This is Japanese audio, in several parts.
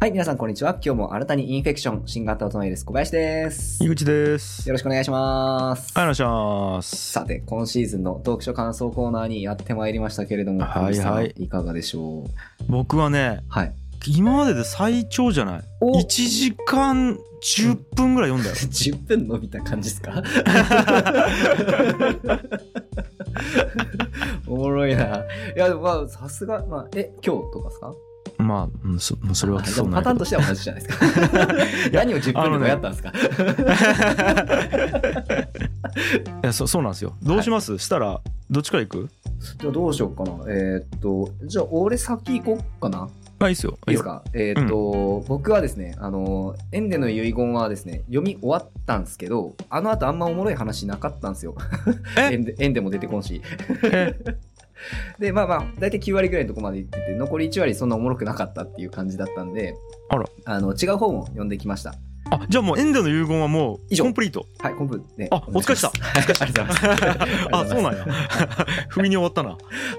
はい、皆さんこんにちは。今日も新たにインフェクション、新型オトナイです。小林です。井口です。よろしくお願いします。はい、お願いします。さて、今シーズンの読書感想コーナーにやってまいりましたけれども、はいはいいかがでしょう？僕はね、はい。今までで最長じゃない？お ?1 時間10分ぐらい読んだよ。10分伸びた感じですか？おもろいな。いや、でもまあ、さすが、まあ、え、今日とかですか？まあ、うんそそれはそうなパターンとしては同じじゃないですか。何を10分でもやったんですか、いやそそうなんですよ。どうします、したら、どっちから行く？じゃあどうしようかな。えーっと、じゃあ俺先行こっかな。あ、いいっすよ。いいですか？えーっと、僕はですね、あの、エンデの遺言はですね、読み終わったんですけど、あの後あんまおもろい話なかったんですよ。え？エンデエンデも出てこんし。えで、まあまあ、大体9割ぐらいのとこまで行ってて、残り1割そんなおもろくなかったっていう感じだったんで、あらあの、違う本を読んできました。あ、じゃあもうエンデの遺言はもう以上コンプリート。はい、コンプね。あお疲れした ありがとうございます。あ、そうなんや。不意に終わったな。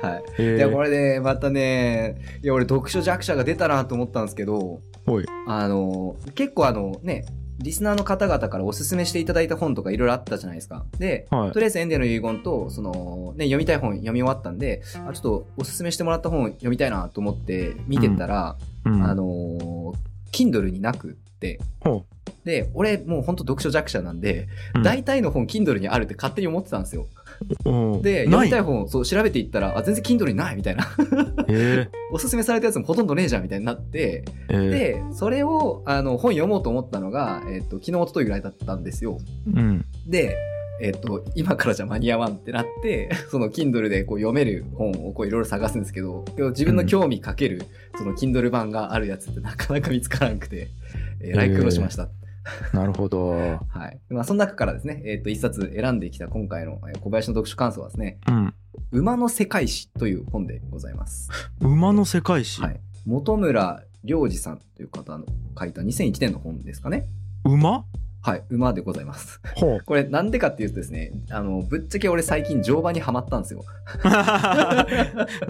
はい。えいや、これね、またね、いや、俺、読書弱者が出たなと思ったんですけど、おい。あの、結構あの、ね、リスナーの方々からおすすめしていただいた本とかいろいろあったじゃないですか。で、はい。とりあえずエンデの遺言と、その、ね、読みたい本読み終わったんで、あちょっとおすすめしてもらった本読みたいなと思って見てたら、うん、あの、Kindle になくって、ほで、俺もうほんと読書弱者なんで、うん。大体の本 Kindle にあるって勝手に思ってたんですよ。で、読みたい本、そう、調べていったら、あ、全然 Kindle にないみたいな。え おすすめされたやつもほとんどねえじゃんみたいになって、ー、えー、で、それを、あの、本読もうと思ったのが、えっ、と、昨日、一昨日ぐらいだったんですよ。うん。で、えっ、と、今からじゃ間に合わんってなって、その Kindle でこう読める本をこういろいろ探すんですけど、自分の興味かける、その Kindle 版があるやつってなかなか見つからなくて、えー、ライクロしました。なるほど。はい。まあ、その中からですね、えっ、と、一冊選んできた今回のえー小林の読書感想はですね、うん。馬の世界史という本でございます。馬の世界史？はい。本村良二さんという方の書いた2001年の本ですかね。馬？はい。馬でございます。ほう。これなんでかっていうとですね、あの、ぶっちゃけ俺最近乗馬にハマったんですよ。な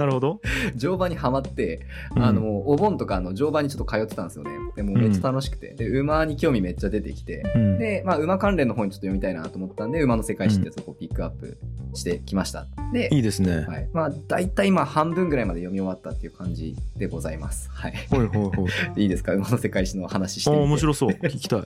るほど。乗馬にハマって、うんあの、お盆とかあの乗馬にちょっと通ってたんですよね。でもめっちゃ楽しくて。で、馬に興味めっちゃ出てきて。うん、で、まあ、馬関連の本ちょっと読みたいなと思ったんで、馬の世界史ってやつをこうピックアップしてきました。で、いいですね。はい。まあ、大体今半分ぐらいまで読み終わったっていう感じでございます。はい。ほいほいほい。いいですか？馬の世界史の話してて。面白そう。聞きたい。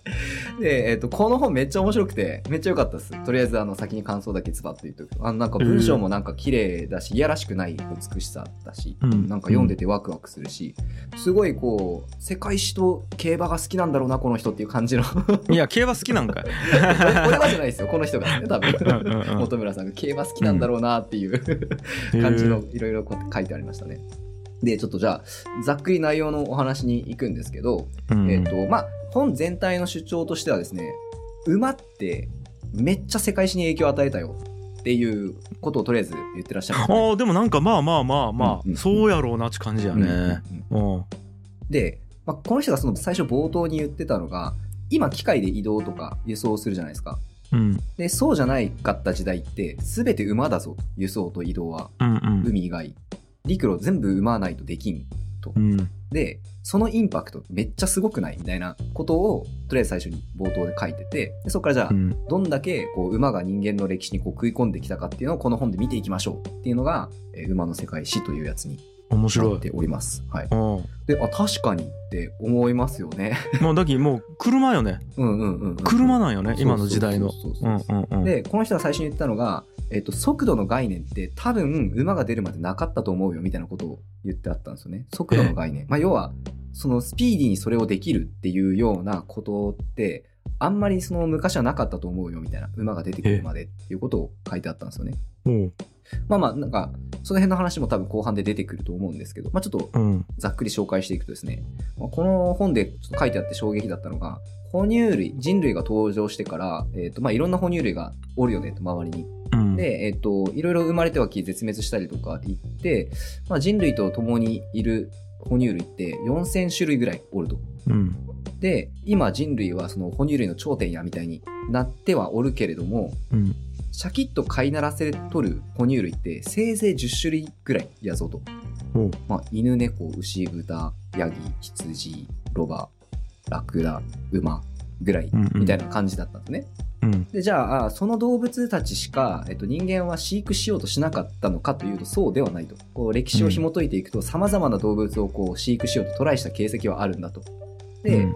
で、えっ、と、この本めっちゃ面白くて、めっちゃ良かったです。とりあえず、あの、先に感想だけズバッと言っとくと。あの、なんか文章もなんか綺麗だし、いやらしくない美しさだし、うんなんか読んでてワクワクするし、すごいこう、世界史と競馬が好きなんだろうな、この人っていう感じの。いや、競馬好きなんかい。俺はじゃないですよ、この人がね、多分。うん本村さんが競馬好きなんだろうなっていう感じのいろいろ書いてありましたね。で、ちょっとじゃあ、ざっくり内容のお話に行くんですけど、うんえっ、と、まあ、本全体の主張としてはですね、馬ってめっちゃ世界史に影響を与えたよっていうことをとりあえず言ってらっしゃるね、ああ、でもなんかまあまあまあまあ、うんうんそうやろうなって感じやね。うんうんうんうん。で、まあ、この人がその最初冒頭に言ってたのが、今機械で移動とか輸送するじゃないですか。うん。で、そうじゃないかった時代って、すべて馬だぞと。輸送と移動は。うんうん。海以外。陸路全部馬ないとできんと。うん。で、そのインパクトめっちゃすごくないみたいなことを、とりあえず最初に冒頭で書いてて、でそこからじゃあ、うん。どんだけこう馬が人間の歴史にこう食い込んできたかっていうのをこの本で見ていきましょうっていうのが、えー馬の世界史というやつにな面白い。っております。はい。うん。で、あ、確かにって思いますよね。まあ、だきもう車よね。うんうんうん、うん。車なんよね、今の時代の。で、この人が最初に言ったのが、えっと、速度の概念って多分馬が出るまでなかったと思うよみたいなことを言ってあったんですよね。速度の概念。まあ、要は、そのスピーディーにそれをできるっていうようなことって、あんまりその昔はなかったと思うよみたいな、馬が出てくるまでっていうことを書いてあったんですよね。おうまあまあ、なんか、その辺の話も多分後半で出てくると思うんですけど、まあちょっとうん。ざっくり紹介していくとですね、まあこの本でちょっと書いてあって衝撃だったのが、哺乳類、人類が登場してから、えっ、と、まあいろんな哺乳類がおるよねと、周りに。うん。で、えっ、と、いろいろ生まれてはき絶滅したりとか言って、まあ人類と共にいる哺乳類って4000種類ぐらいおると。うん。で、今人類はその哺乳類の頂点やみたいになってはおるけれども、うん。シャキッと飼いならせとる哺乳類ってせいぜい10種類ぐらいやぞと。まあ、犬、猫、牛、豚、ヤギ、羊、ロバラクダ馬ぐらいうんうんみたいな感じだったんですね。うんでじゃあその動物たちしか、えっと、人間は飼育しようとしなかったのかというとそうではないと。こう歴史を紐解いていくとさまざまな動物をこう飼育しようとトライした形跡はあるんだと。で、うん。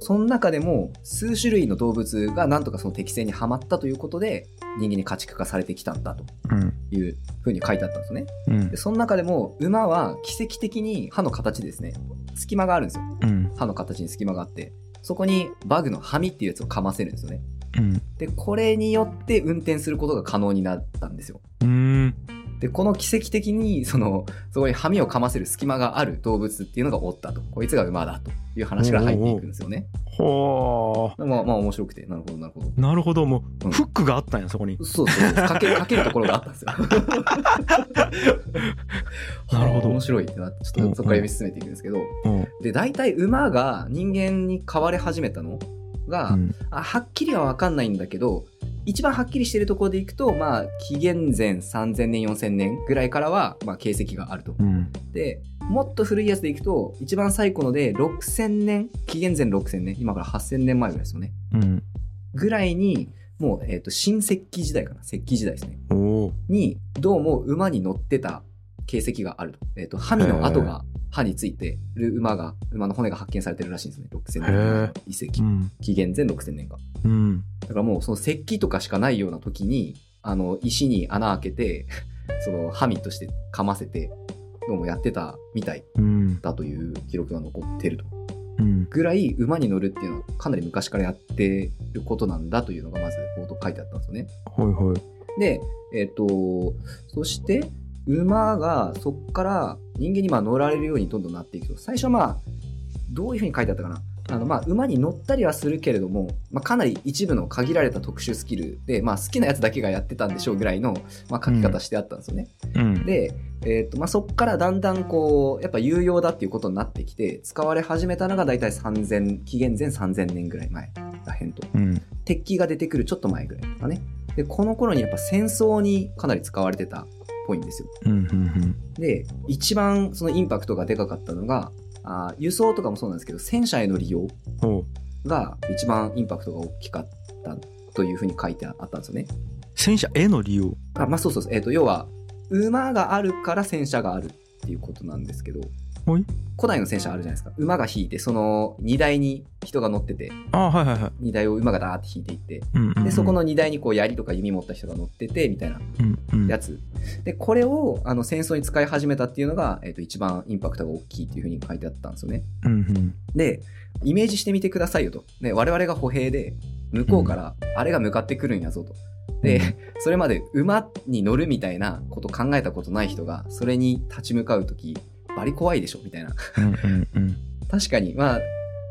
その中でも数種類の動物がなんとかその適性にはまったということで人間に家畜化されてきたんだとうん。いうふうに書いてあったんですね。うん。でその中でも馬は奇跡的に歯の形ですね。隙間があるんですよ。うん。歯の形に隙間があって。そこにバグのハミっていうやつをかませるんですよね。うん。でこれによって運転することが可能になったんですよ。うん。でこの奇跡的にそのそこにハミをかませる隙間がある動物っていうのがおったと。こいつが馬だという話から入っていくんですよね。ほまあまあ面白くて。なるほどなるほど。うなるほどもううん。フックがあったんやそこに。そうそう。かけかけるところがあったんですよ。なるほど。面白いってなってちょっとそこから読み進めていくんですけど、うん。で大体馬が人間に飼われ始めたのが、うん。あはっきりは分かんないんだけど一番はっきりしてるところでいくとまあ紀元前3000年4000年ぐらいからは、まあ、形跡があると。うん。でもっと古いやつでいくと一番最古ので6000年紀元前6000年今から8000年前ぐらいですよね。うん。ぐらいにもう、えー、と新石器時代かな。石器時代ですね。にどうも馬に乗ってた形跡があると,、えー、とハミの跡が歯についてる馬が馬の骨が発見されてるらしいんですね。6000年。遺跡。うん。紀元前6000年か。うん。だからもうその石器とかしかないような時にあの石に穴開けて そのハミとして噛ませてどうもやってたみたいうん。だという記録が残ってると。うん。ぐらい馬に乗るっていうのはかなり昔からやってることなんだというのがまず冒頭書いてあったんですよね。はいはい。で、えっ、と、そして馬がそこから人間にまあ乗られるようにどんどんなっていくと、最初はまあ、どういうふうに書いてあったかな。あのまあ馬に乗ったりはするけれども、まあ、かなり一部の限られた特殊スキルで、まあ、好きなやつだけがやってたんでしょうぐらいの、まあ、書き方してあったんですよね。うん。で、えーとまあ、そこからだんだんこうやっぱ有用だっていうことになってきて使われ始めたのが大体3000紀元前3000年ぐらい前らへんと。うん。鉄器が出てくるちょっと前ぐらいですかね。でこの頃にやっぱ戦争にかなり使われてたっぽいんですよ。で一番そのインパクトがでかかったのがあー輸送とかもそうなんですけど戦車への利用が一番インパクトが大きかったというふうに書いてあったんですよね。戦車への利用？あまあそうそうそう、えー、と要は馬があるから戦車があるっていうことなんですけどはい。古代の戦車あるじゃないですか。馬が引いてその荷台に人が乗ってて。あはいはいはい。荷台を馬がダーって引いていって。うんうんうん。でそこの荷台にこう槍とか弓持った人が乗っててみたいなうんうん。やつ。でこれをあの戦争に使い始めたっていうのが、えー、と一番インパクトが大きいっていうふうに書いてあったんですよね。うんうん。でイメージしてみてくださいよと、ね、我々が歩兵で向こうからあれが向かってくるんやぞと。で、それまで馬に乗るみたいなこと考えたことない人がそれに立ち向かう時バリ怖いでしょみたいな。確かに。まあ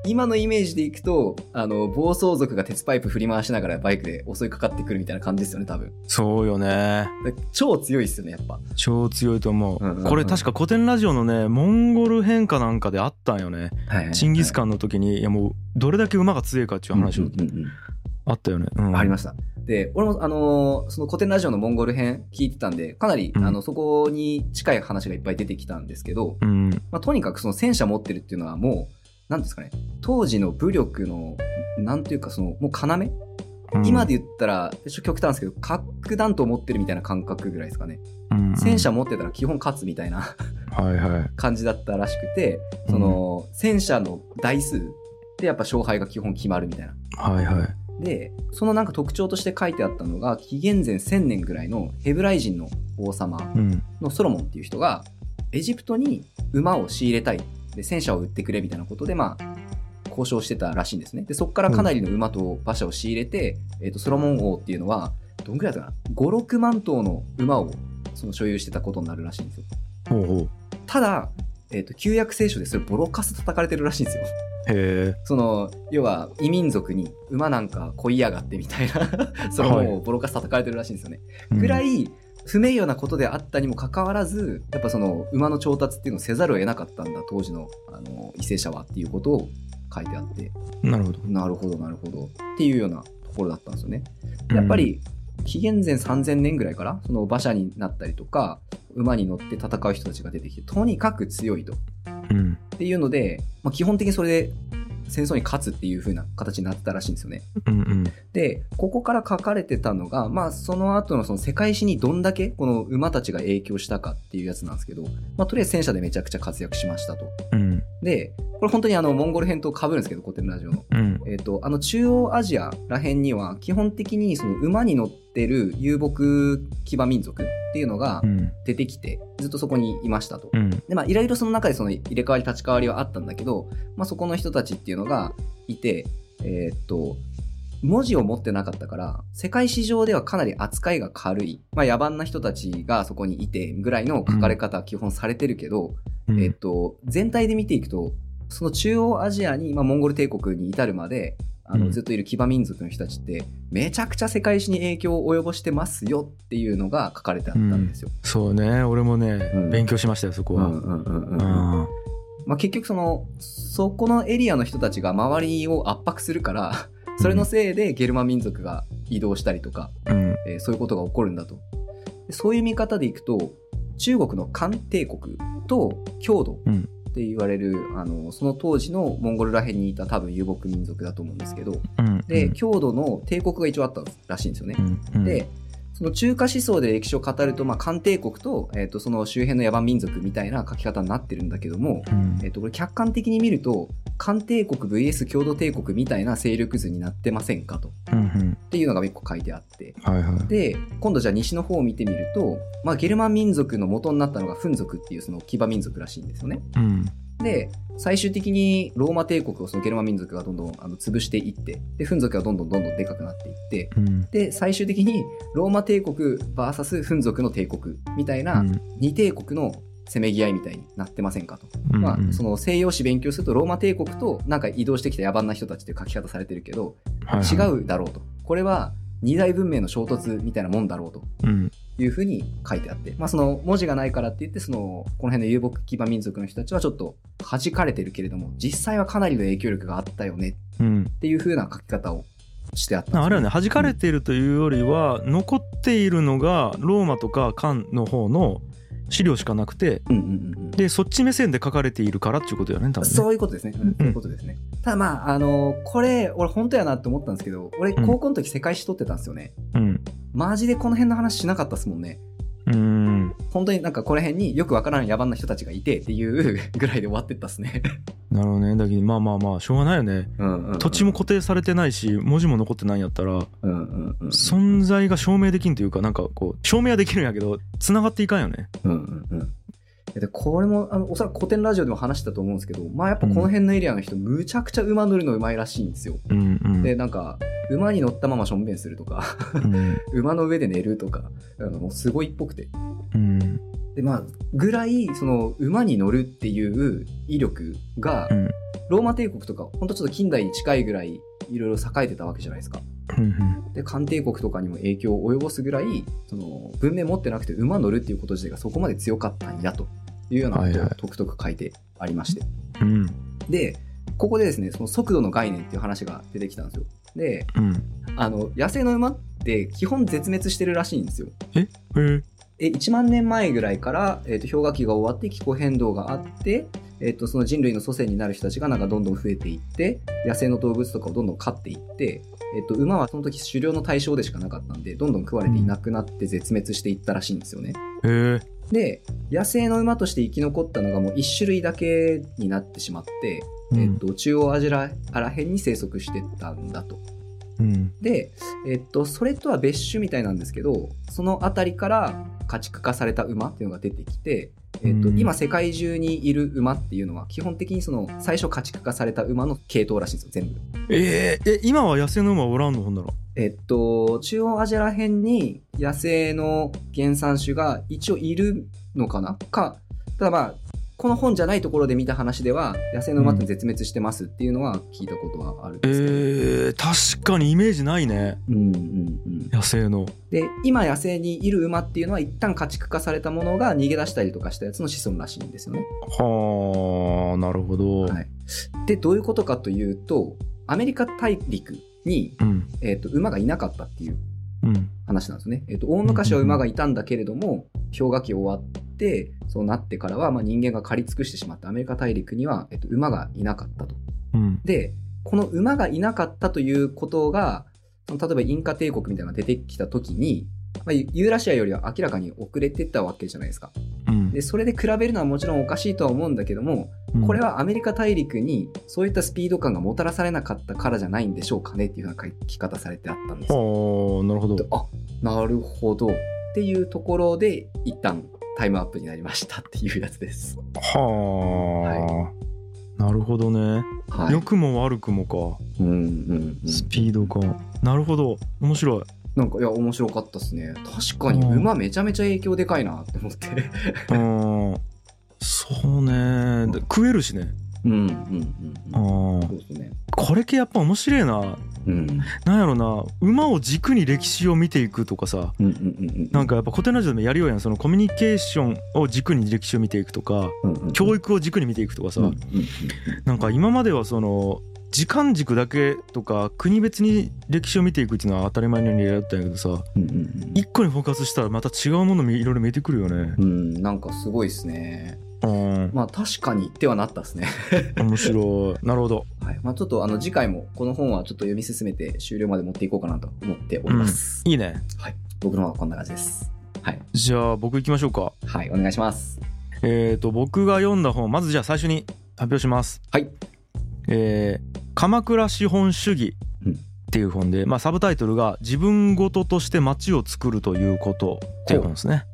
今のイメージでいくとあの暴走族が鉄パイプ振り回しながらバイクで襲いかかってくるみたいな感じですよね多分。そうよね。で超強いっすよねやっぱ。超強いと思う,、うんうんうん。これ確か古典ラジオのねモンゴル変化なんかであったんよね。チンギスカンの時にいやもうどれだけ馬が強いかっていう話をうんうんうんうんあったよね、うん。ありました。で、俺も、あのーその古典ラジオのモンゴル編聞いてたんで、かなり、うん。あの、そこに近い話がいっぱい出てきたんですけど、うん。まあ、とにかくその戦車持ってるっていうのはもう、なんですかね、当時の武力の、なんていうか、その、もう要、うん。今で言ったら、極端ですけど、核弾頭持ってるみたいな感覚ぐらいですかね。うんうん。戦車持ってたら基本勝つみたいなはいはい。感じだったらしくて、その、戦車の台数でやっぱ勝敗が基本決まるみたいな。はいはいでそのなんか特徴として書いてあったのが紀元前1000年ぐらいのヘブライ人の王様うん。のソロモンっていう人がエジプトに馬を仕入れたい。で戦車を売ってくれみたいなことでまあ交渉してたらしいんですね。でそこからかなりの馬と馬車を仕入れて、えー、とソロモン王っていうのはどんぐらいだったかな？56万頭の馬をその所有してたことになるらしいんですよ。ほうほう。ただ、えー、と旧約聖書でそれボロカス叩かれてるらしいんですよへえその要は異民族に馬なんかこいやがってみたいな そのもうボロカス叩かれてるらしいんですよね。ぐらい不名誉なことであったにもかかわらずやっぱその馬の調達っていうのをせざるを得なかったんだ当時のあの為政者はっていうことを書いてあって。なるほど。なるほどなるほど。っていうようなところだったんですよね。やっぱり紀元前3000年ぐらいからその馬車になったりとか馬に乗って戦う人たちが出てきてとにかく強いと。うんっていうので、まあ、基本的にそれで戦争に勝つっていう風な形になってたらしいんですよね。うんうんでここから書かれてたのが、まあ、その後のその世界史にどんだけこの馬たちが影響したかっていうやつなんですけど、まあ、とりあえず戦車でめちゃくちゃ活躍しましたと。うんでこれ本当にあのモンゴル編と被るんですけど古典ラジオの。うんえっとあの中央アジアら辺には基本的にその馬に乗ってる遊牧騎馬民族っていうのがうん出てきてずっとそこにいましたと。うんでまあいろいろその中でその入れ替わり立ち替わりはあったんだけど、まあ、そこの人たちっていうのがいてえーっと文字を持ってなかったから世界史上ではかなり扱いが軽い、まあ、野蛮な人たちがそこにいてぐらいの書かれ方は基本されてるけど、うんえーっと全体で見ていくとその中央アジアに、まあ、モンゴル帝国に至るまであのうん。ずっといる騎馬民族の人たちってめちゃくちゃ世界史に影響を及ぼしてますよっていうのが書かれてあったんですよ。そうね。俺もね、うん。勉強しましたよそこは、まあ、結局そのそこのエリアの人たちが周りを圧迫するからそれのせいでゲルマン民族が移動したりとか、ーうん。えーそういうことが起こるんだと。でそういう見方でいくと中国の漢帝国と郷土うん。って言われる、あのその当時のモンゴルら辺にいた多分遊牧民族だと思うんですけどうん。で郷土の帝国が一応あったらしいんですよね。うん。うん。でその中華思想で歴史を語ると、まあ、漢帝国と,、えー、とその周辺の野蛮民族みたいな書き方になってるんだけども、うん。えっと、これ客観的に見ると漢帝国 VS 共同帝国みたいな勢力図になってませんかと。うんうん。っていうのが一個書いてあって。はいはい。で今度じゃあ西の方を見てみると、まあ、ゲルマン民族の元になったのがフン族っていうその騎馬民族らしいんですよね。うんで最終的にローマ帝国をそのゲルマン民族がどんどんあの潰していってでフン族がどんどんどんどんでかくなっていってうん。で最終的にローマ帝国 VS フン族の帝国みたいなうん。二帝国のせめぎ合いみたいになってませんかと。うんまあ、その西洋史勉強するとローマ帝国となんか移動してきた野蛮な人たちっていう書き方されてるけどはいはい。違うだろうと。これは二大文明の衝突みたいなもんだろうと。うんいうふうに書いてあって、まあ、その文字がないからって言ってそのこの辺の遊牧騎馬民族の人たちはちょっと弾かれてるけれども実際はかなりの影響力があったよねうん。っていうふうな書き方をしてあった。んですあれはね弾かれているというよりは残っているのがローマとか漢の方の資料しかなくてうんうんうんうんでそっち目線で書かれているからっていうことよね多分ねそういうことですね。うん、そういうことですね。ただまあ、あのこれ、俺本当やなって思ったんですけど、俺うん高校の時世界史取ってたんですよね。うんマジでこの辺の話しなかったですもんね。うん。本当になんかこの辺によくわからん野蛮な人たちがいてっていう ぐらいで終わってったっすね。なるほどね。だけどまあまあまあしょうがないよね。うんうんうん。土地も固定されてないし文字も残ってないんやったらうんうんうん。存在が証明できんというかなんかこう証明はできるんやけど繋がっていかんよね。うんうんうんでこれもあのおそらく古典ラジオでも話したと思うんですけどまあやっぱこの辺のエリアの人、むちゃくちゃ馬乗るのうまいらしいんですよ。うんうん。でなんか馬に乗ったまましょんべんするとかうん。馬の上で寝るとかあのもうすごいっぽくて。うん。でまあぐらいその馬に乗るっていう威力が、うん。ローマ帝国とかほんとちょっと近代に近いぐらいいろいろ栄えてたわけじゃないですか。うんで漢帝国とかにも影響を及ぼすぐらいその文明持ってなくて馬乗るっていうこと自体がそこまで強かったんやというようなことをとくとく書いてありまして、うん。でここでですねその速度の概念っていう話が出てきたんですよ。でうん。あの野生の馬って基本絶滅してるらしいんですよ。え？え1万年前ぐらいから、えー、と氷河期が終わって気候変動があって、えー、とその人類の祖先になる人たちがなんかどんどん増えていって野生の動物とかをどんどん飼っていって、えー、と馬はその時狩猟の対象でしかなかったんでどんどん食われていなくなって絶滅していったらしいんですよね。へえで野生の馬として生き残ったのがもう1種類だけになってしまって、うんえー、と中央アジアら辺に生息してったんだと。うんで、えっと、それとは別種みたいなんですけど、そのあたりから家畜化された馬っていうのが出てきて、えっと、うん。今世界中にいる馬っていうのは基本的にその最初家畜化された馬の系統らしいんですよ、全部。えー、え今は野生の馬おらんのほんなら？えっと、中央アジアら辺に野生の原産種が一応いるのかな？か、ただまあ、この本じゃないところで見た話では、野生の馬って絶滅してますっていうのは聞いたことはあるんえですけど。ー、確かにイメージないねうんうんうん。野生ので今野生にいる馬っていうのは一旦家畜化されたものが逃げ出したりとかしたやつの子孫らしいんですよね。はあなるほど、はい、でどういうことかというとアメリカ大陸に、うんえー、と馬がいなかったっていううん話なんですね。えー、と大昔は馬がいたんだけれども氷河期終わっってそうなってからは、まあ、人間が狩り尽くしてしまったアメリカ大陸には、えっと、馬がいなかったと。うんでこの馬がいなかったということがその例えばインカ帝国みたいなのが出てきた時に、まあ、ユーラシアよりは明らかに遅れてたわけじゃないですか。うんでそれで比べるのはもちろんおかしいとは思うんだけども、これはアメリカ大陸にそういったスピード感がもたらされなかったからじゃないんでしょうかねっていうような書き方されてあったんです。よ。はあなるほど。であなるほど。っていうところで一旦タイムアップになりましたっていうやつです。はあ、なるほどね、はい、良くも悪くもか。うんうんうん、スピード感。なるほど。面白いなんかいや面白かったですね。確かにうん。馬めちゃめちゃ影響でかいなって思って。うん。そうね。で食えるしね。うんうんうんあうん。ーそうですね。これ系やっぱ面白いな。うん。なんやろな。馬を軸に歴史を見ていくとかさ。うんうんうんうん。なんかやっぱ古典ラジオでもやるようやん。そのコミュニケーションを軸に歴史を見ていくとか。うんうん教育を軸に見ていくとかさ、うんうんうん。なんか今まではその時間軸だけとか国別に歴史を見ていくっていうのは当たり前のようにやったんやけどさうんうんうん一個にフォーカスしたらまた違うものいろいろ見えてくるよね。うんなんかすごいですねうんまあ確かにってはなったですね面白い。なるほど。はいまあちょっとあの次回もこの本はちょっと読み進めて終了まで持っていこうかなと思っております、いいね。はい僕の方はこんな感じですはいじゃあ僕行きましょうか。はいお願いしますえっ、と僕が読んだ本まずじゃあ最初に発表します。はいえー鎌倉資本主義っていう本で、まあ、サブタイトルが「自分ごととして街を作るということ」っていう本ですね。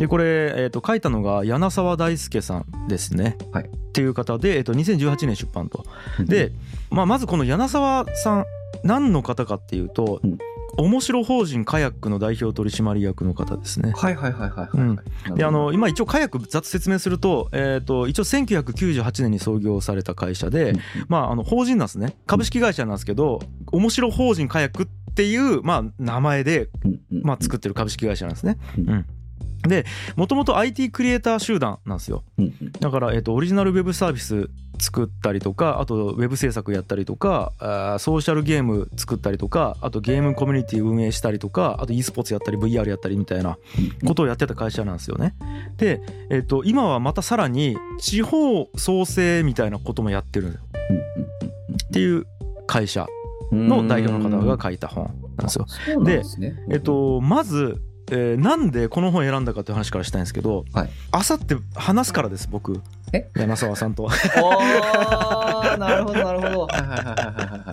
でこれ、えー、と書いたのが柳沢大輔さんですね。はいっていう方で、えー、と2018年出版と。で、まあ、まずこの柳沢さん何の方かっていうと、うん面白法人カヤックの代表取締役の方ですね。はいはいはいはいはい、うん。はいであの今一応カヤックざっと説明すると,、えー、と一応1998年に創業された会社で、まあ、あの法人なんですね。株式会社なんですけど面白法人カヤックっていう、まあ、名前で、まあ、作ってる株式会社なんですね。うん。うんでもともと IT クリエイター集団なんですよ。だから、えっとオリジナルウェブサービス作ったりとかあとウェブ制作やったりとかあーソーシャルゲーム作ったりとかあとゲームコミュニティ運営したりとかあと e スポーツやったり VR やったりみたいなことをやってた会社なんですよね。で、えっと今はまたさらに地方創生みたいなこともやってるっていう会社うんの代表の方が書いた本なんですよ。ですね。えっとまず、えーなんでこの本選んだかっていう話からしたいんですけど、はい。あさって話すからです僕。え？柳沢さんと。なるほどなるほど。はいはいはいはい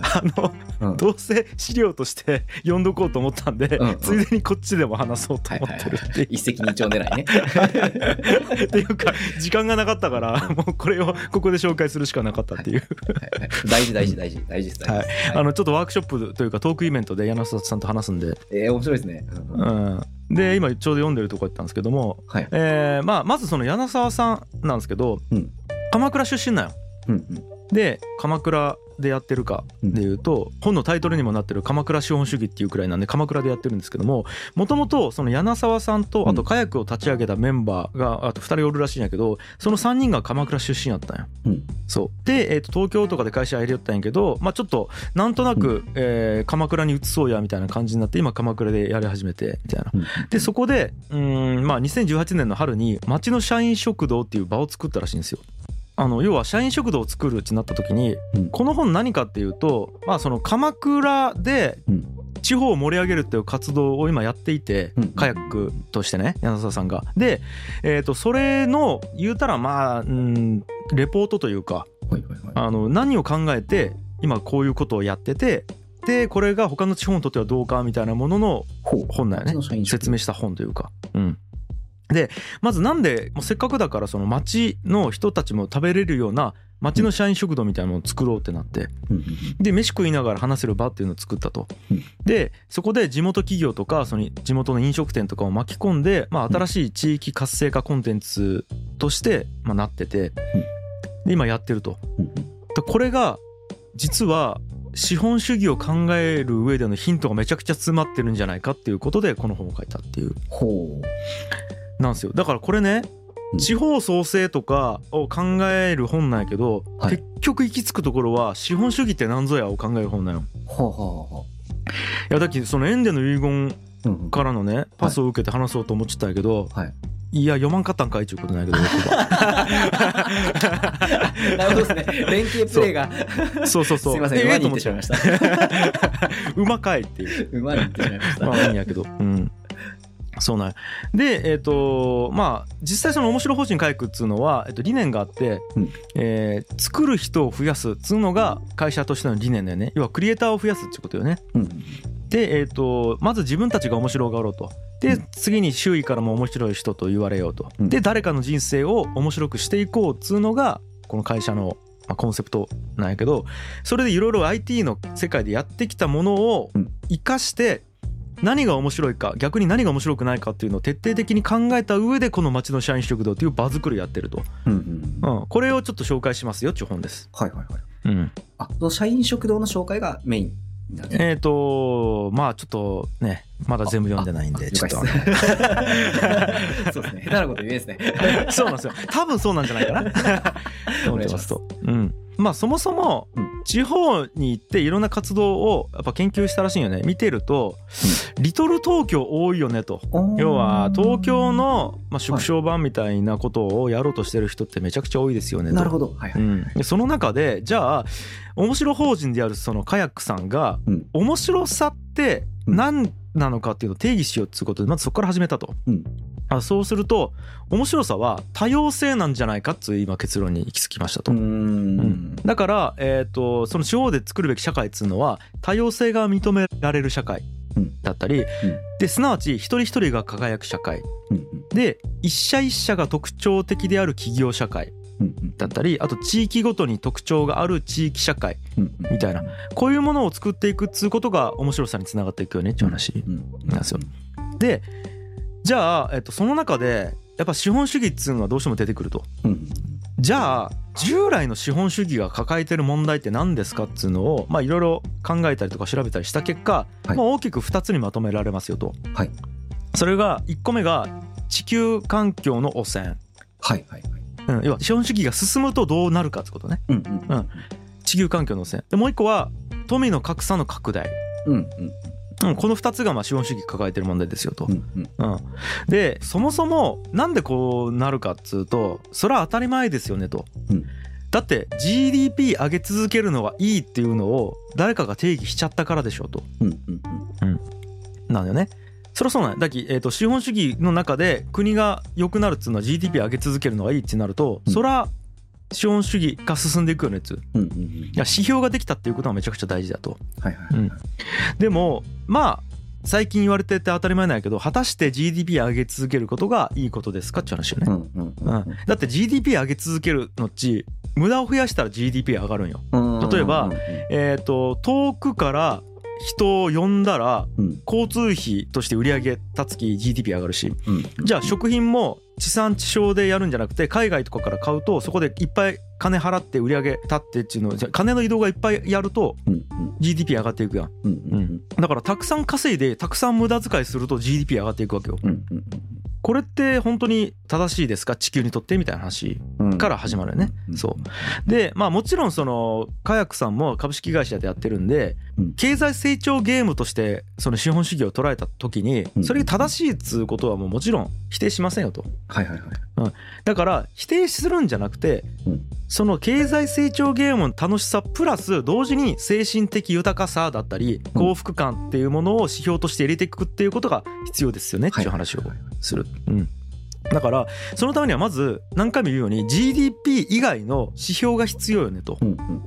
あのはいうん。どうせ資料として読んどこうと思ったんで、うん。うん。ついでにこっちでも話そうと思ってるっていう。一石二鳥狙い。ね っていうか時間がなかったからもうこれをここで紹介するしかなかったっていう、はいはい大事大事大事大事です。あのちょっとワークショップというかトークイベントで柳沢さんと話すんで、えー面白いですね。うんで今ちょうど読んでるとこやったんですけども、はい。えーまあ、まずその柳沢さんなんですけど、うん。鎌倉出身なんよ。うんうん。で鎌倉でやってるかでいうと、本のタイトルにもなってる「鎌倉資本主義」っていうくらいなんで鎌倉でやってるんですけどももともとその柳沢さんとあとカヤックを立ち上げたメンバーがあと2人おるらしいんやけどその3人が鎌倉出身やったんや。うんそうで、えーと東京とかで会社入れよったんやけど、まあ、ちょっとなんとなく、えー鎌倉に移そうやみたいな感じになって今鎌倉でやり始めてみたいな。うんでそこでうーん、まあ、2018年の春に町の社員食堂っていう場を作ったらしいんですよ。あの要は社員食堂を作るってなった時にうん。この本何かっていうと、まあ、その鎌倉でうん。地方を盛り上げるっていう活動を今やっていて、うん。カヤックとしてね柳沢さんが。で、えー、とそれの言うたらまあうんレポートというかはいはいはい。あの何を考えて今こういうことをやっててでこれが他の地方にとってはどうかみたいなものの本だよね。説明した本というか。うんでまずなんでせっかくだからその町の人たちも食べれるような町の社員食堂みたいなのを作ろうってなって。で飯食いながら話せる場っていうのを作ったと。うん。でそこで地元企業とかその地元の飲食店とかを巻き込んで、まあ、新しい地域活性化コンテンツとして、まあ、なってて。で今やってると。でこれが実は資本主義を考える上でのヒントがめちゃくちゃ詰まってるんじゃないかっていうことでこの本を書いたっていう。ほなんですよ。だからこれねうん。地方創生とかを考える本なんやけど、はい。結局行き着くところは資本主義って何ぞやを考える本なんよ。うほうほう。ほいやだってそのエンデの遺言ううんうん。からのねパスを受けて話そうと思っちゃったんやけど、はい。いや読まんかったんかいっちゅうことないけど なるほどですね。連携プレーが。そう。そうそうすいませんで 馬に行ってしまいました。うまかいっていう馬に行ってしまいました、まあいいんやけど。うんそうなんや。でえっ、とまあ実際その面白法人回復っつうのは、えっと、理念があって、うん。えー作る人を増やすっつうのが会社としての理念だよね。要はクリエイターを増やすっていうことよね。うん。で、えー、とまず自分たちが面白がろうと。で、うん。次に周囲からも面白い人と言われようと、うん。で誰かの人生を面白くしていこうっつうのがこの会社の、まあ、コンセプトなんやけどそれでいろいろ IT の世界でやってきたものをうん。生かして何が面白いか逆に何が面白くないかっていうのを徹底的に考えた上でこの町の社員食堂っていう場作りやってると、うんうんうんうん、これをちょっと紹介しますよっていう本です。はいはいはいうん、あ社員食堂の紹介がメインえっ、とまあちょっとねまだ全部読んでないんあでちょっと そうですね下手なこと言えですね そうなんですよ。多分そうなんじゃないかな。思ってますと。うん。まあそもそもうん。地方に行っていろんな活動をやっぱ研究したらしいよね。見てると、リトル東京多いよねと。要は東京の、まあ、縮小版みたいなことをやろうとしてる人ってめちゃくちゃ多いですよねと。なるほど。はいはい、うん、でその中でじゃあ面白法人であるそのカヤックさんがうん。面白さって何なのかっていうのを定義しようっていうことでまずそこから始めたと。うんあそうすると面白さは多様性なんじゃないかっていう今結論に行き着きましたと。うん。ん。だから、えー、とその地方で作るべき社会っていうのは多様性が認められる社会うん。だったり、ですなわち一人一人が輝く社会。うん。で一社一社が特徴的である企業社会うん。うん。だったりあと地域ごとに特徴がある地域社会うん。うん。みたいな。こういうものを作っていくっつうことが面白さにつながっていくよねっていう話うん。なんですよ。でじゃあ、えっと、その中でやっぱ資本主義っつうのはどうしても出てくると。うん。じゃあ従来の資本主義が抱えてる問題って何ですかっつうのをまあいろいろ考えたりとか調べたりした結果、はい。まあ、大きく2つにまとめられますよと。はい。それが1個目が地球環境の汚染、はいはいはい。うん、要は資本主義が進むとどうなるかってことね。うんうん。うん。地球環境の汚染。でもう1個は富の格差の拡大、うんうんうん、この2つがまあ資本主義抱えてる問題ですよとう。んうんうん、でそもそもなんでこうなるかっつうとそれは当たり前ですよねと。うんだって GDP 上げ続けるのがいいっていうのを誰かが定義しちゃったからでしょうと。うんうんなんだよね。そりゃそうなんやだき、えー、と資本主義の中で国が良くなるっつうのは GDP 上げ続けるのがいいってなると、うんそりゃ資本主義が進んでいくよねっつ。う。いうんうん。指標ができたっていうことはめちゃくちゃ大事だと。はいはいはい。でもまあ最近言われてて当たり前なんやけど果たして GDP 上げ続けることがいいことですかって話よね。うんうんうん、だって GDP 上げ続けるのっち無駄を増やしたら GDP 上がるんよ。うん例えばうん。えっ、と遠くから人を呼んだらうん。交通費として売り上げた月 GDP 上がるし。うん。じゃあ食品も地産地消でやるんじゃなくて海外とかから買うとそこでいっぱい金払って売り上げたってっていうの金の移動がいっぱいやるとうん GDP 上がっていくやん。うんうんだからたくさん稼いでたくさん無駄遣いすると GDP 上がっていくわけよ。うんうんこれって本当に正しいですか？地球にとって？みたいな話うん。から始まるよね。そう。でまあもちろんそのカヤックさんも株式会社でやってるんでうん。経済成長ゲームとしてその資本主義を捉えた時にうん。それが正しいっつうことはもうもちろん否定しませんよと。はいはいはい。だから否定するんじゃなくてうん。その経済成長ゲームの楽しさプラス同時に精神的豊かさだったり幸福感っていうものを指標として入れていくっていうことが必要ですよねっていう話をする。うん。だからそのためにはまず何回も言うように GDP 以外の指標が必要よねと。うんうん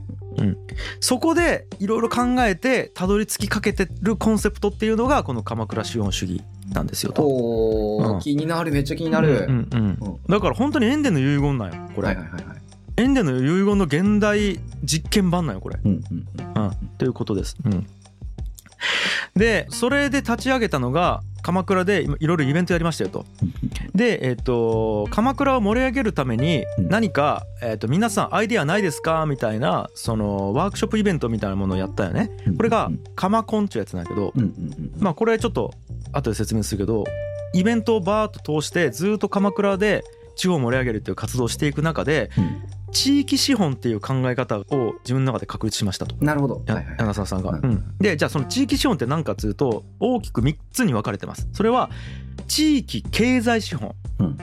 そこでいろいろ考えてたどり着きかけてるコンセプトっていうのがこの鎌倉資本主義なんですよと。うん。気になるめっちゃ気になる。うんうんうん。だから本当にエンデンの遺言なんよこれ、はいはいはいはい。エンデンの遺言の現代実験版なんよこれ。うんうん。うん、ということです。うん、でそれで立ち上げたのが鎌倉で今いろいろイベントやりましたよと。で、えっと鎌倉を盛り上げるためにうん。何か、えっと皆さんアイデアないですか？みたいなそのワークショップイベントみたいなものをやったよね。うん。これが鎌コンっていうやつなんだけど、まあこれちょっと後で説明するけどイベントをバーッと通してずっと鎌倉で地方を盛り上げるっていう活動をしていく中で地域資本っていう考え方を自分の中で確立しましたと。なるほど。やはいはい。柳沢さんが。ううん。ん、でじゃあその地域資本って何かっつうと大きく3つに分かれてます。それは地域経済資本、うん。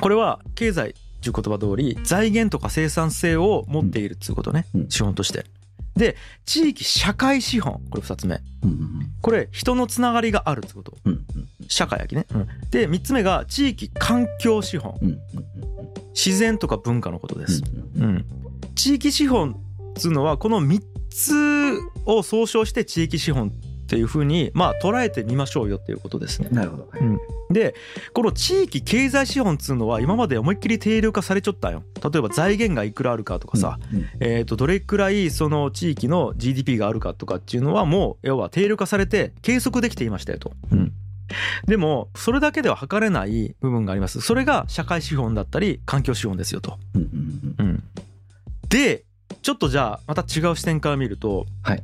これは経済っていう言葉通り財源とか生産性を持っているっていうことね、うん。資本として。で地域社会資本。これ2つ目。うんうんこれ人のつながりがあるってこと。うんうん社会やきね、で3つ目が地域環境資本。うんうん自然とか文化のことです、うんうん、地域資本っつうのはこの3つを総称して地域資本っていうふうにまあ捉えてみましょうよっていうことですね。なるほど。はいうんでこの地域経済資本っつうのは今まで思いっきり定量化されちゃったんよ。例えば財源がいくらあるかとかさ、うんえー、とどれくらいその地域の GDP があるかとかっていうのはもう要は定量化されて計測できていましたよと。うん でもそれだけでは測れない部分があります。それが社会資本だったり環境資本ですよと。うんでちょっとじゃあまた違う視点から見ると、はい。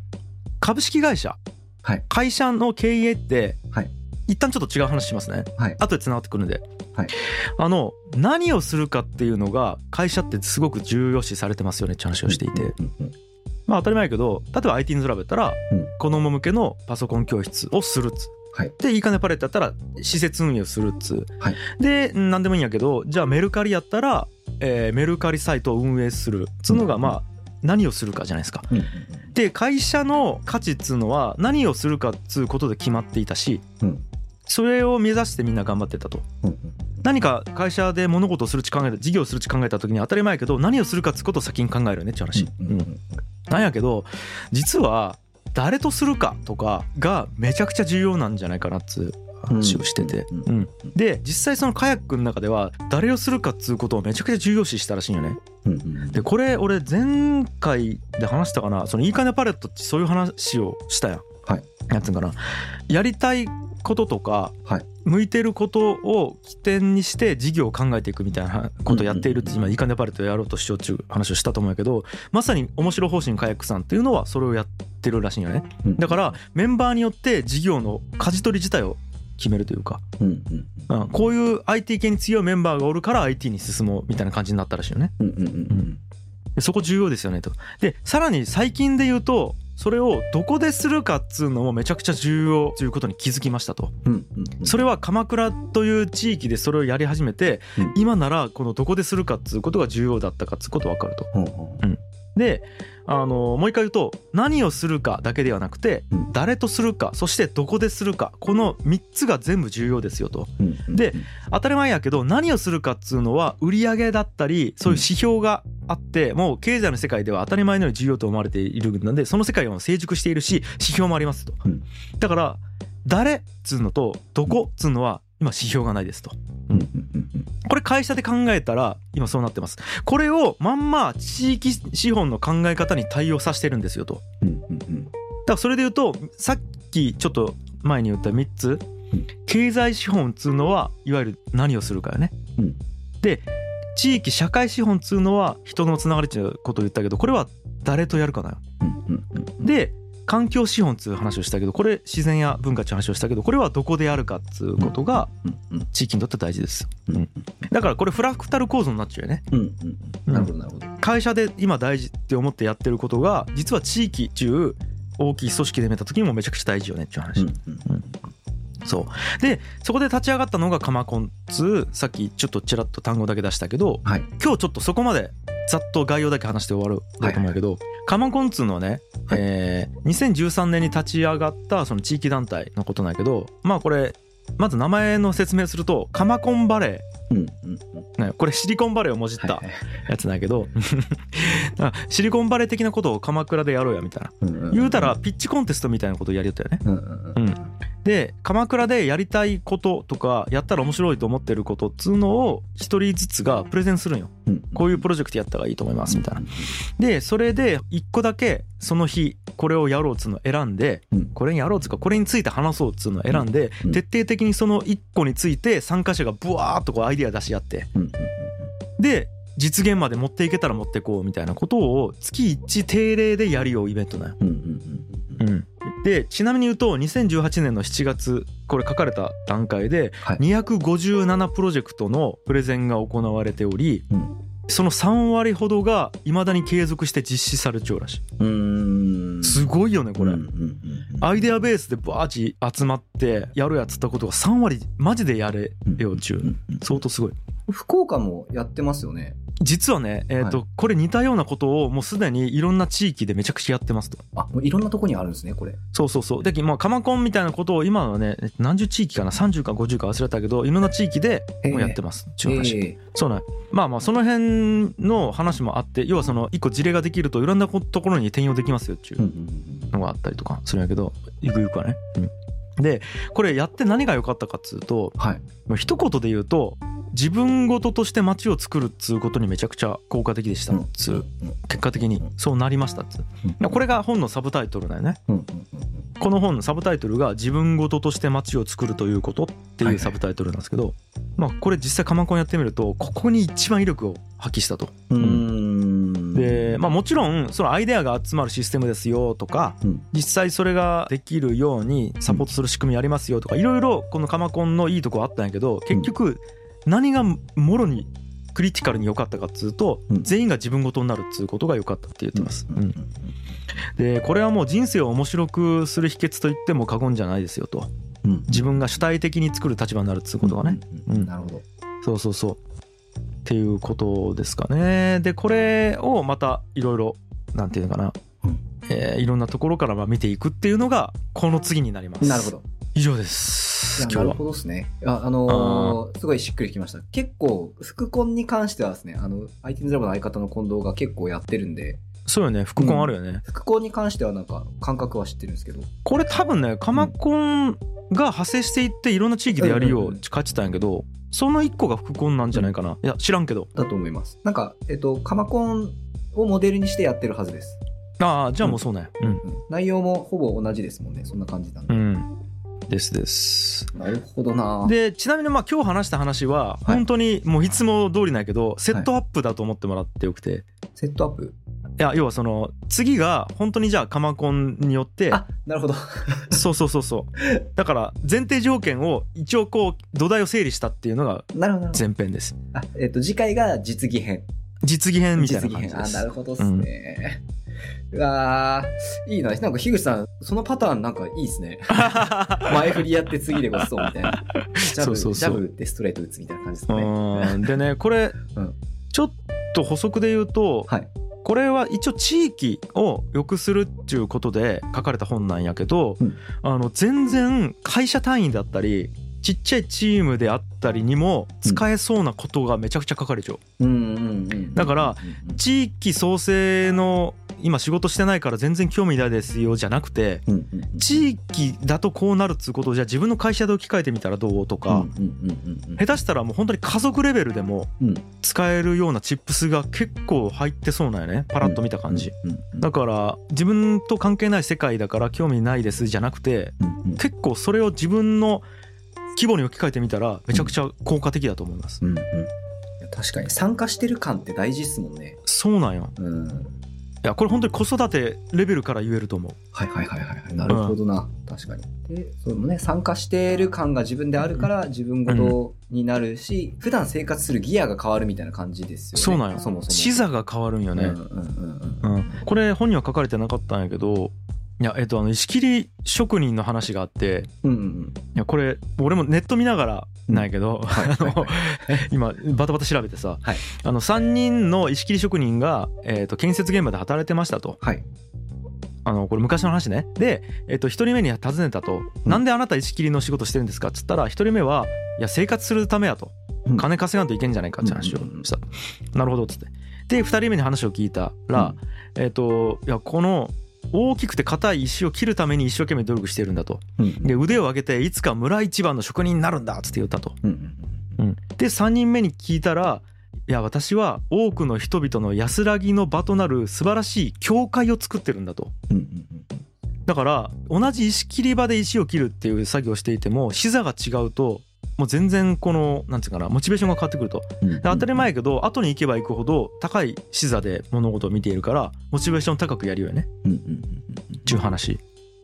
株式会社、はい。会社の経営って、はい。一旦ちょっと違う話しますね。はい。後でつながってくるんで、はい。あの何をするかっていうのが会社ってすごく重要視されてますよねって話をしていて、うんうんまあ当たり前やけど例えば IT ニズラブやったら、うん。子供向けのパソコン教室をするっつはい。でいいかねパレットやったら施設運営をするっつ、はい。で何でもいいんやけどじゃあメルカリやったら、えーメルカリサイトを運営するっつうのがうん。まあ何をするかじゃないですか。うん。うんで会社の価値っつうのは何をするかっつうことで決まっていたしうん。それを目指してみんな頑張ってたと。うん。何か会社で物事をするち考えた事業をするち考えた時に当たり前やけど何をするかっつうことを先に考えるよねって話。うん。うん。うん。なんやけど実は誰とするかとかがめちゃくちゃ重要なんじゃないかなっつう話をしてて、うんうんで実際そのカヤックの中では誰をするかっつうことをめちゃくちゃ重要視したらしいんよね。うんうんでこれ俺前回で話したかな？そのいいかねパレットってそういう話をしたやん。はい。なんつうんかな。やりたいこととか、はい。向いてることを起点にして事業を考えていくみたいなことをやっているって今いいかねパレットやろうとしようっていう話をしたと思うけどまさに面白方針カヤックさんっていうのはそれをやってるらしいんよね。うんだからメンバーによって事業の舵取り自体を決めるというか、うんうんうん、こういう IT 系に強いメンバーがおるから IT に進もうみたいな感じになったらしいよね。うんうん。うん。でそこ重要ですよねと。でさらに最近で言うとそれをどこでするかっつうのもめちゃくちゃ重要ということに気づきましたと。うんうんうんそれは鎌倉という地域でそれをやり始めて、うん今ならこのどこでするかっつうことが重要だったかっつうこと分かると。ほうほうであのもう一回言うと何をするかだけではなくてうん。誰とするかそしてどこでするかこの3つが全部重要ですよと。で当たり前やけど何をするかっつうのは売り上げだったりそういう指標があってもう経済の世界では当たり前のように重要と思われているのでその世界は成熟しているし指標もありますと。うん。だから誰っつうのとどこっつうのは今指標がないですとこれ会社で考えたら今そうなってます。これをまんま地域資本の考え方に対応させてるんですよと。だからそれで言うとさっきちょっと前に言った3つ。うん経済資本っつうのはいわゆる何をするかよね。うん。で地域社会資本っつうのは人のつながりっていうことを言ったけどこれは誰とやるかなよ。うんうんうん。で環境資本っつう話をしたけどこれ自然や文化っていう話をしたけどこれはどこでやるかっつうことが地域にとって大事です。うんうんだからこれフラクタル構造になっちゃうよね。うんうんうん。なるほどなるほど。会社で今大事って思ってやってることが実は地域中大きい組織で見た時にもめちゃくちゃ大事よねっていう話。うんうんそう。でそこで立ち上がったのがカマコンっつうさっきちょっとちらっと単語だけ出したけどはい。今日ちょっとそこまでざっと概要だけ話して終わるだと思うんやけど、カマコンっつうのはね、はい。えー2013年に立ち上がったその地域団体のことなんやけどまあこれまず名前の説明するとカマコンバレうんうんこれシリコンバレーをもじったはいはいやつなんやけど あシリコンバレー的なことを鎌倉でやろうやみたいな。うんうん言うたらピッチコンテストみたいなことをやりよったよね。うんうん。うんで鎌倉でやりたいこととかやったら面白いと思ってることっつうのを一人ずつがプレゼンするんよ。うん。こういうプロジェクトやったらいいと思いますみたいな。うん。でそれで一個だけその日これをやろうっつうのを選んでうん。これにやろうっつうかこれについて話そうっつうのを選んでうん。徹底的にその一個について参加者がブワーっとこうアイデア出し合って。で実現まで持っていけたら持ってこうみたいなことを月1定例でやるようイベントなんよ。うん、でちなみに言うと2018年の7月これ書かれた段階ではい257プロジェクトのプレゼンが行われておりうんその3割ほどがいまだに継続して実施されちゃうらしい。すごいよねこれ。うんうんうんアイデアベースでバーチ集まってやるやつったことが3割マジでやれようちゅう相当すごい。福岡もやってますよね。実はね、えーとはこれ似たようなことをもうすでにいろんな地域でめちゃくちゃやってますと。あ、もういろんなとこにあるんですね、これ。そうそうそう。で、まあ、カマコンみたいなことを今はね、何十地域かな、30か50か忘れたけど、いろんな地域でもうやってます。っていう話。えそうなんまあまあ、その辺の話もあって、要はその一個事例ができるといろんなところに転用できますよっていうのがあったりとかするんやけど、ゆくゆくはね。うん、で、これやって何が良かったかっつうと、はい。まあ一言で言うと、自分事として街を作るっつうことにめちゃくちゃ効果的でしたっつう、うん。結果的にそうなりましたっつう。うん。これが本のサブタイトルだよね。この本のサブタイトルが「自分事として街を作るということ」ってはいいうはいサブタイトルなんですけど、まあこれ実際カマコンやってみるとここに一番威力を発揮したと。でまあもちろんそのアイデアが集まるシステムですよとかうん。実際それができるようにサポートする仕組みありますよとかいろいろこのカマコンのいいとこあったんやけど結局何がもろにクリティカルに良かったかっつうとうん。全員が自分事になるっつうことが良かったって言ってます。うん。うん。でこれはもう人生を面白くする秘訣と言っても過言じゃないですよと。うん。自分が主体的に作る立場になるっつうことがね、うん。なるほど。そうそうそう。っていうことですかね。でこれをまたいろいろなんていうのかな、うん。えーいろんなところからまあ見ていくっていうのがこの次になります。なるほど。以上です。なるほどですね。いやあのーすごいしっくりきました。結構、副コンに関してはですね、あの、IT's ラボの相方の近藤が結構やってるんで、そうよね。副コンあるよね、副コンに関してはなんか感覚は知ってるんですけど、これ多分ねカマコンが派生していっていろんな地域でやるようん。うんううん。書いてたんやけどその一個が副コンなんじゃないかな。いや知らんけど。だと思います。なんか、えっと、カマコンをモデルにしてやってるはずです。ああじゃあもうそうね。うん。うん。内容もほぼ同じですもんね。そんな感じなんで。うんですです。なるほどな。でちなみにまあ今日話した話ははい。本当にもういつも通りなんやけどセットアップだと思ってもらってよくて。セットアップ？いや要はその次が本当にじゃあカマコンによって。あ、なるほど。そうそうそうそう。だから前提条件を一応こう土台を整理したっていうのが。前編です。あ、えっと、次回が実技編。実技編みたいな感じです。なるほどっすね。うわーいいな。なんか、樋口さん、そのパターンなんかいいですね。前振りやって次でごちそうみたいな。ジャブ、そうそうそうジャブ打ってストレート打つみたいな感じですかね。うんでねこれうんちょっと補足で言うとはい。これは一応地域を良くするっていうことで書かれた本なんやけど、うんあの全然会社単位だったりちっちゃいチームであったりにも使えそうなことがめちゃくちゃ書かれちゃう。だからうん地域創生の今仕事してないから全然興味ないですよじゃなくてうんうんうん、地域だとこうなるっつうことをじゃあ自分の会社で置き換えてみたらどうとか、うんうんうんうん下手したらもう本当に家族レベルでもうん使えるようなチップスが結構入ってそうなんよねパラッと見た感じ。うんうんだから自分と関係ない世界だから興味ないですじゃなくてうんうん結構それを自分の規模に置き換えてみたらめちゃくちゃ効果的だと思います。うん確かに参加してる感って大事っすもんね。そうなんよ。うん。いやこれ本当に子育てレベルから言えると思う。はいはいはいはいはい。なるほどな。確かに。で、そのね、参加してる感が自分であるから自分ごとになるし、普段生活するギアが変わるみたいな感じですよね。そうなんよ。そもそも。視座が変わるんよね。うんうんうんうん。うん、これ本には書かれてなかったんやけどいやえっとあの石切り職人の話があってうんうんうん。いやこれ俺もネット見ながらなんやけど、今バタバタ調べてさ、はい。あの3人の石切り職人が、えっと建設現場で働いてましたと。はい。あのこれ昔の話ね。で、えっと1人目に尋ねたと「なんであなた石切りの仕事してるんですか?」っつったら1人目は「いや生活するためや」と。うん「金稼がんといけんじゃないか」って話をした。なるほどっつって。で2人目に話を聞いたら、えっ、といやこの大きくて硬い石を切るために一生懸命努力してるんだと。うん。で腕を上げていつか村一番の職人になるんだっつって言ったと、うん。うん。うん、で3人目に聞いたらいや私は多くの人々の安らぎの場となる素晴らしい教会を作ってるんだと。うんうん。だから同じ石切り場で石を切るっていう作業をしていても視座が違うともう全然このなんていうかなモチベーションが変わってくると。当たり前やけど後に行けば行くほど高い視座で物事を見ているからモチベーション高くやるよね。うんうんうんうんっていう話。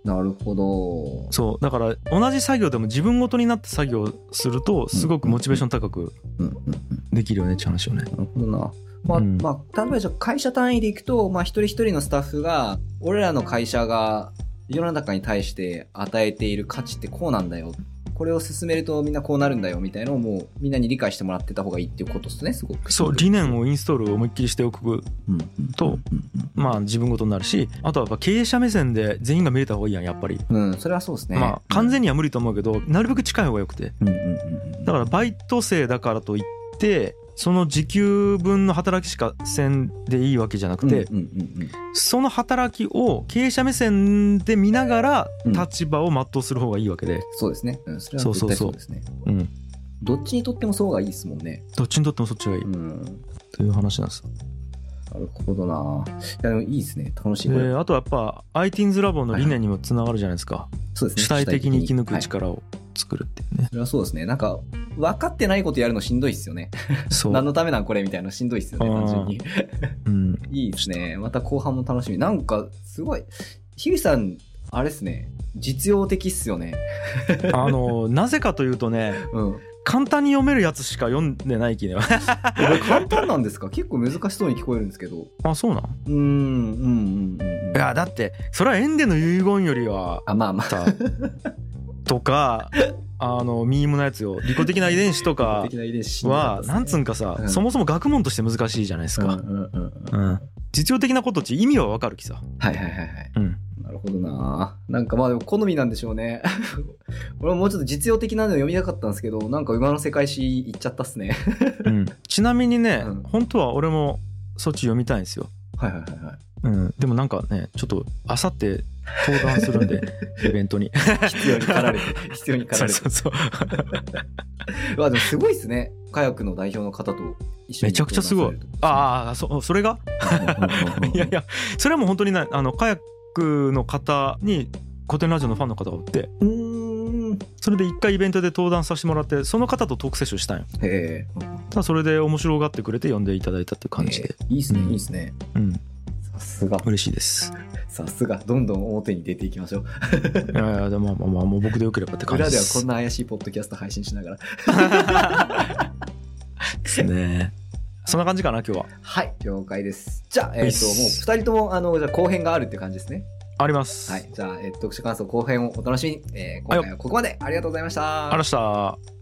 なるほど。そう。だから同じ作業でも自分ごとになって作業するとすごくモチベーション高くできるよねっていう話をね。なるほどな。まあ、うん。まあ、例えば会社単位でいくと、まあ、一人一人のスタッフが、俺らの会社が世の中に対して与えている価値ってこうなんだよ。っこれを進めるとみんなこうなるんだよみたいのをもうみんなに理解してもらってた方がいいっていうことですねすごく。そう理念をインストールを思いっきりしておくと。まあ自分ごとになるしあとはやっぱ経営者目線で全員が見れた方がいいやんやっぱり、うん、それはそうですね。まあ完全にには無理と思うけどなるべく近い方がよくて。だからバイト生だからといってその時給分の働きしかせんでいいわけじゃなくて、うんうんうんその働きを経営者目線で見ながらうん。立場を全うする方がいいわけで、そうですね、うん、それは絶そうそうそう。対そうですね。うん、どっちにとってもそうがいいですもんね。どっちにとってもそっちがいい。うん。という話なんです。なるほどな。いやでもいいですね。楽しい。これであとはやっぱ ITINS ラボの理念にもつながるじゃないですか、そうですね。主体的に生き抜くはい力を作るっていうね、それはそうですねなんか分かってないことやるのしんどいっすよねそう何のためなんこれみたいなのしんどいっすよねうん単純にうん、いいですね。また後半も楽しみ。なんか、すごい、樋口さん、あれですね、実用的っすよね。あのなぜかというとねうん。簡単に読めるやつしか読んでないきねこれ簡単なんですか？結構難しそうに聞こえるんですけど。あそうなん？うーん、うん、うん、うん。いやだってそれはエンデの遺言よりはあ、まあまあ。さとかあのミームのやつよ。利己的な遺伝子とかはなんつうんかさ、うん。そもそも学問として難しいじゃないですか、うん実用的なことって意味はわかるきさ、はいはいはいはい。うん、なるほどな。なんかまあでも好みなんでしょうね。俺ももうちょっと実用的なの読みたかったんですけど、なんか馬の世界史行っちゃったっすね。うん、ちなみにね、うん。本当は俺もそっち読みたいんですよ、はいはいはいはい。うん、でもなんかねちょっとあさって登壇するんで イベントに。必要に駆られて、必要に駆られて。そう。そうそう。う わでもすごいですね。カヤックの代表の方と一緒にめちゃくちゃすごい。ああそそれが？いやいやそれはもう本当にねあのカヤックの方に古典ラジオのファンの方がおって。うーん。それで一回イベントで登壇させてもらってその方とトークセッションしたんよ。へえ。ただそれで面白がってくれて呼んでいただいたっていう感じで、え。ーいいですね、うんいいですね。うんさすが。嬉しいですさすが。どんどん表に出ていきましょう。いやいやでもまあまあもう僕でよければって感じ裏ではですこんな怪しいポッドキャスト配信しながら。ですねそんな感じかな今日ははい、了解です。じゃあ、えっ、ういっと、もうす二人とも、あの、じゃあ後編があるって感じですね。ありますはい。じゃあ、えー読書感想後編をお楽しみに。えー今回はここまで。ありがとうございました。ありがとうございました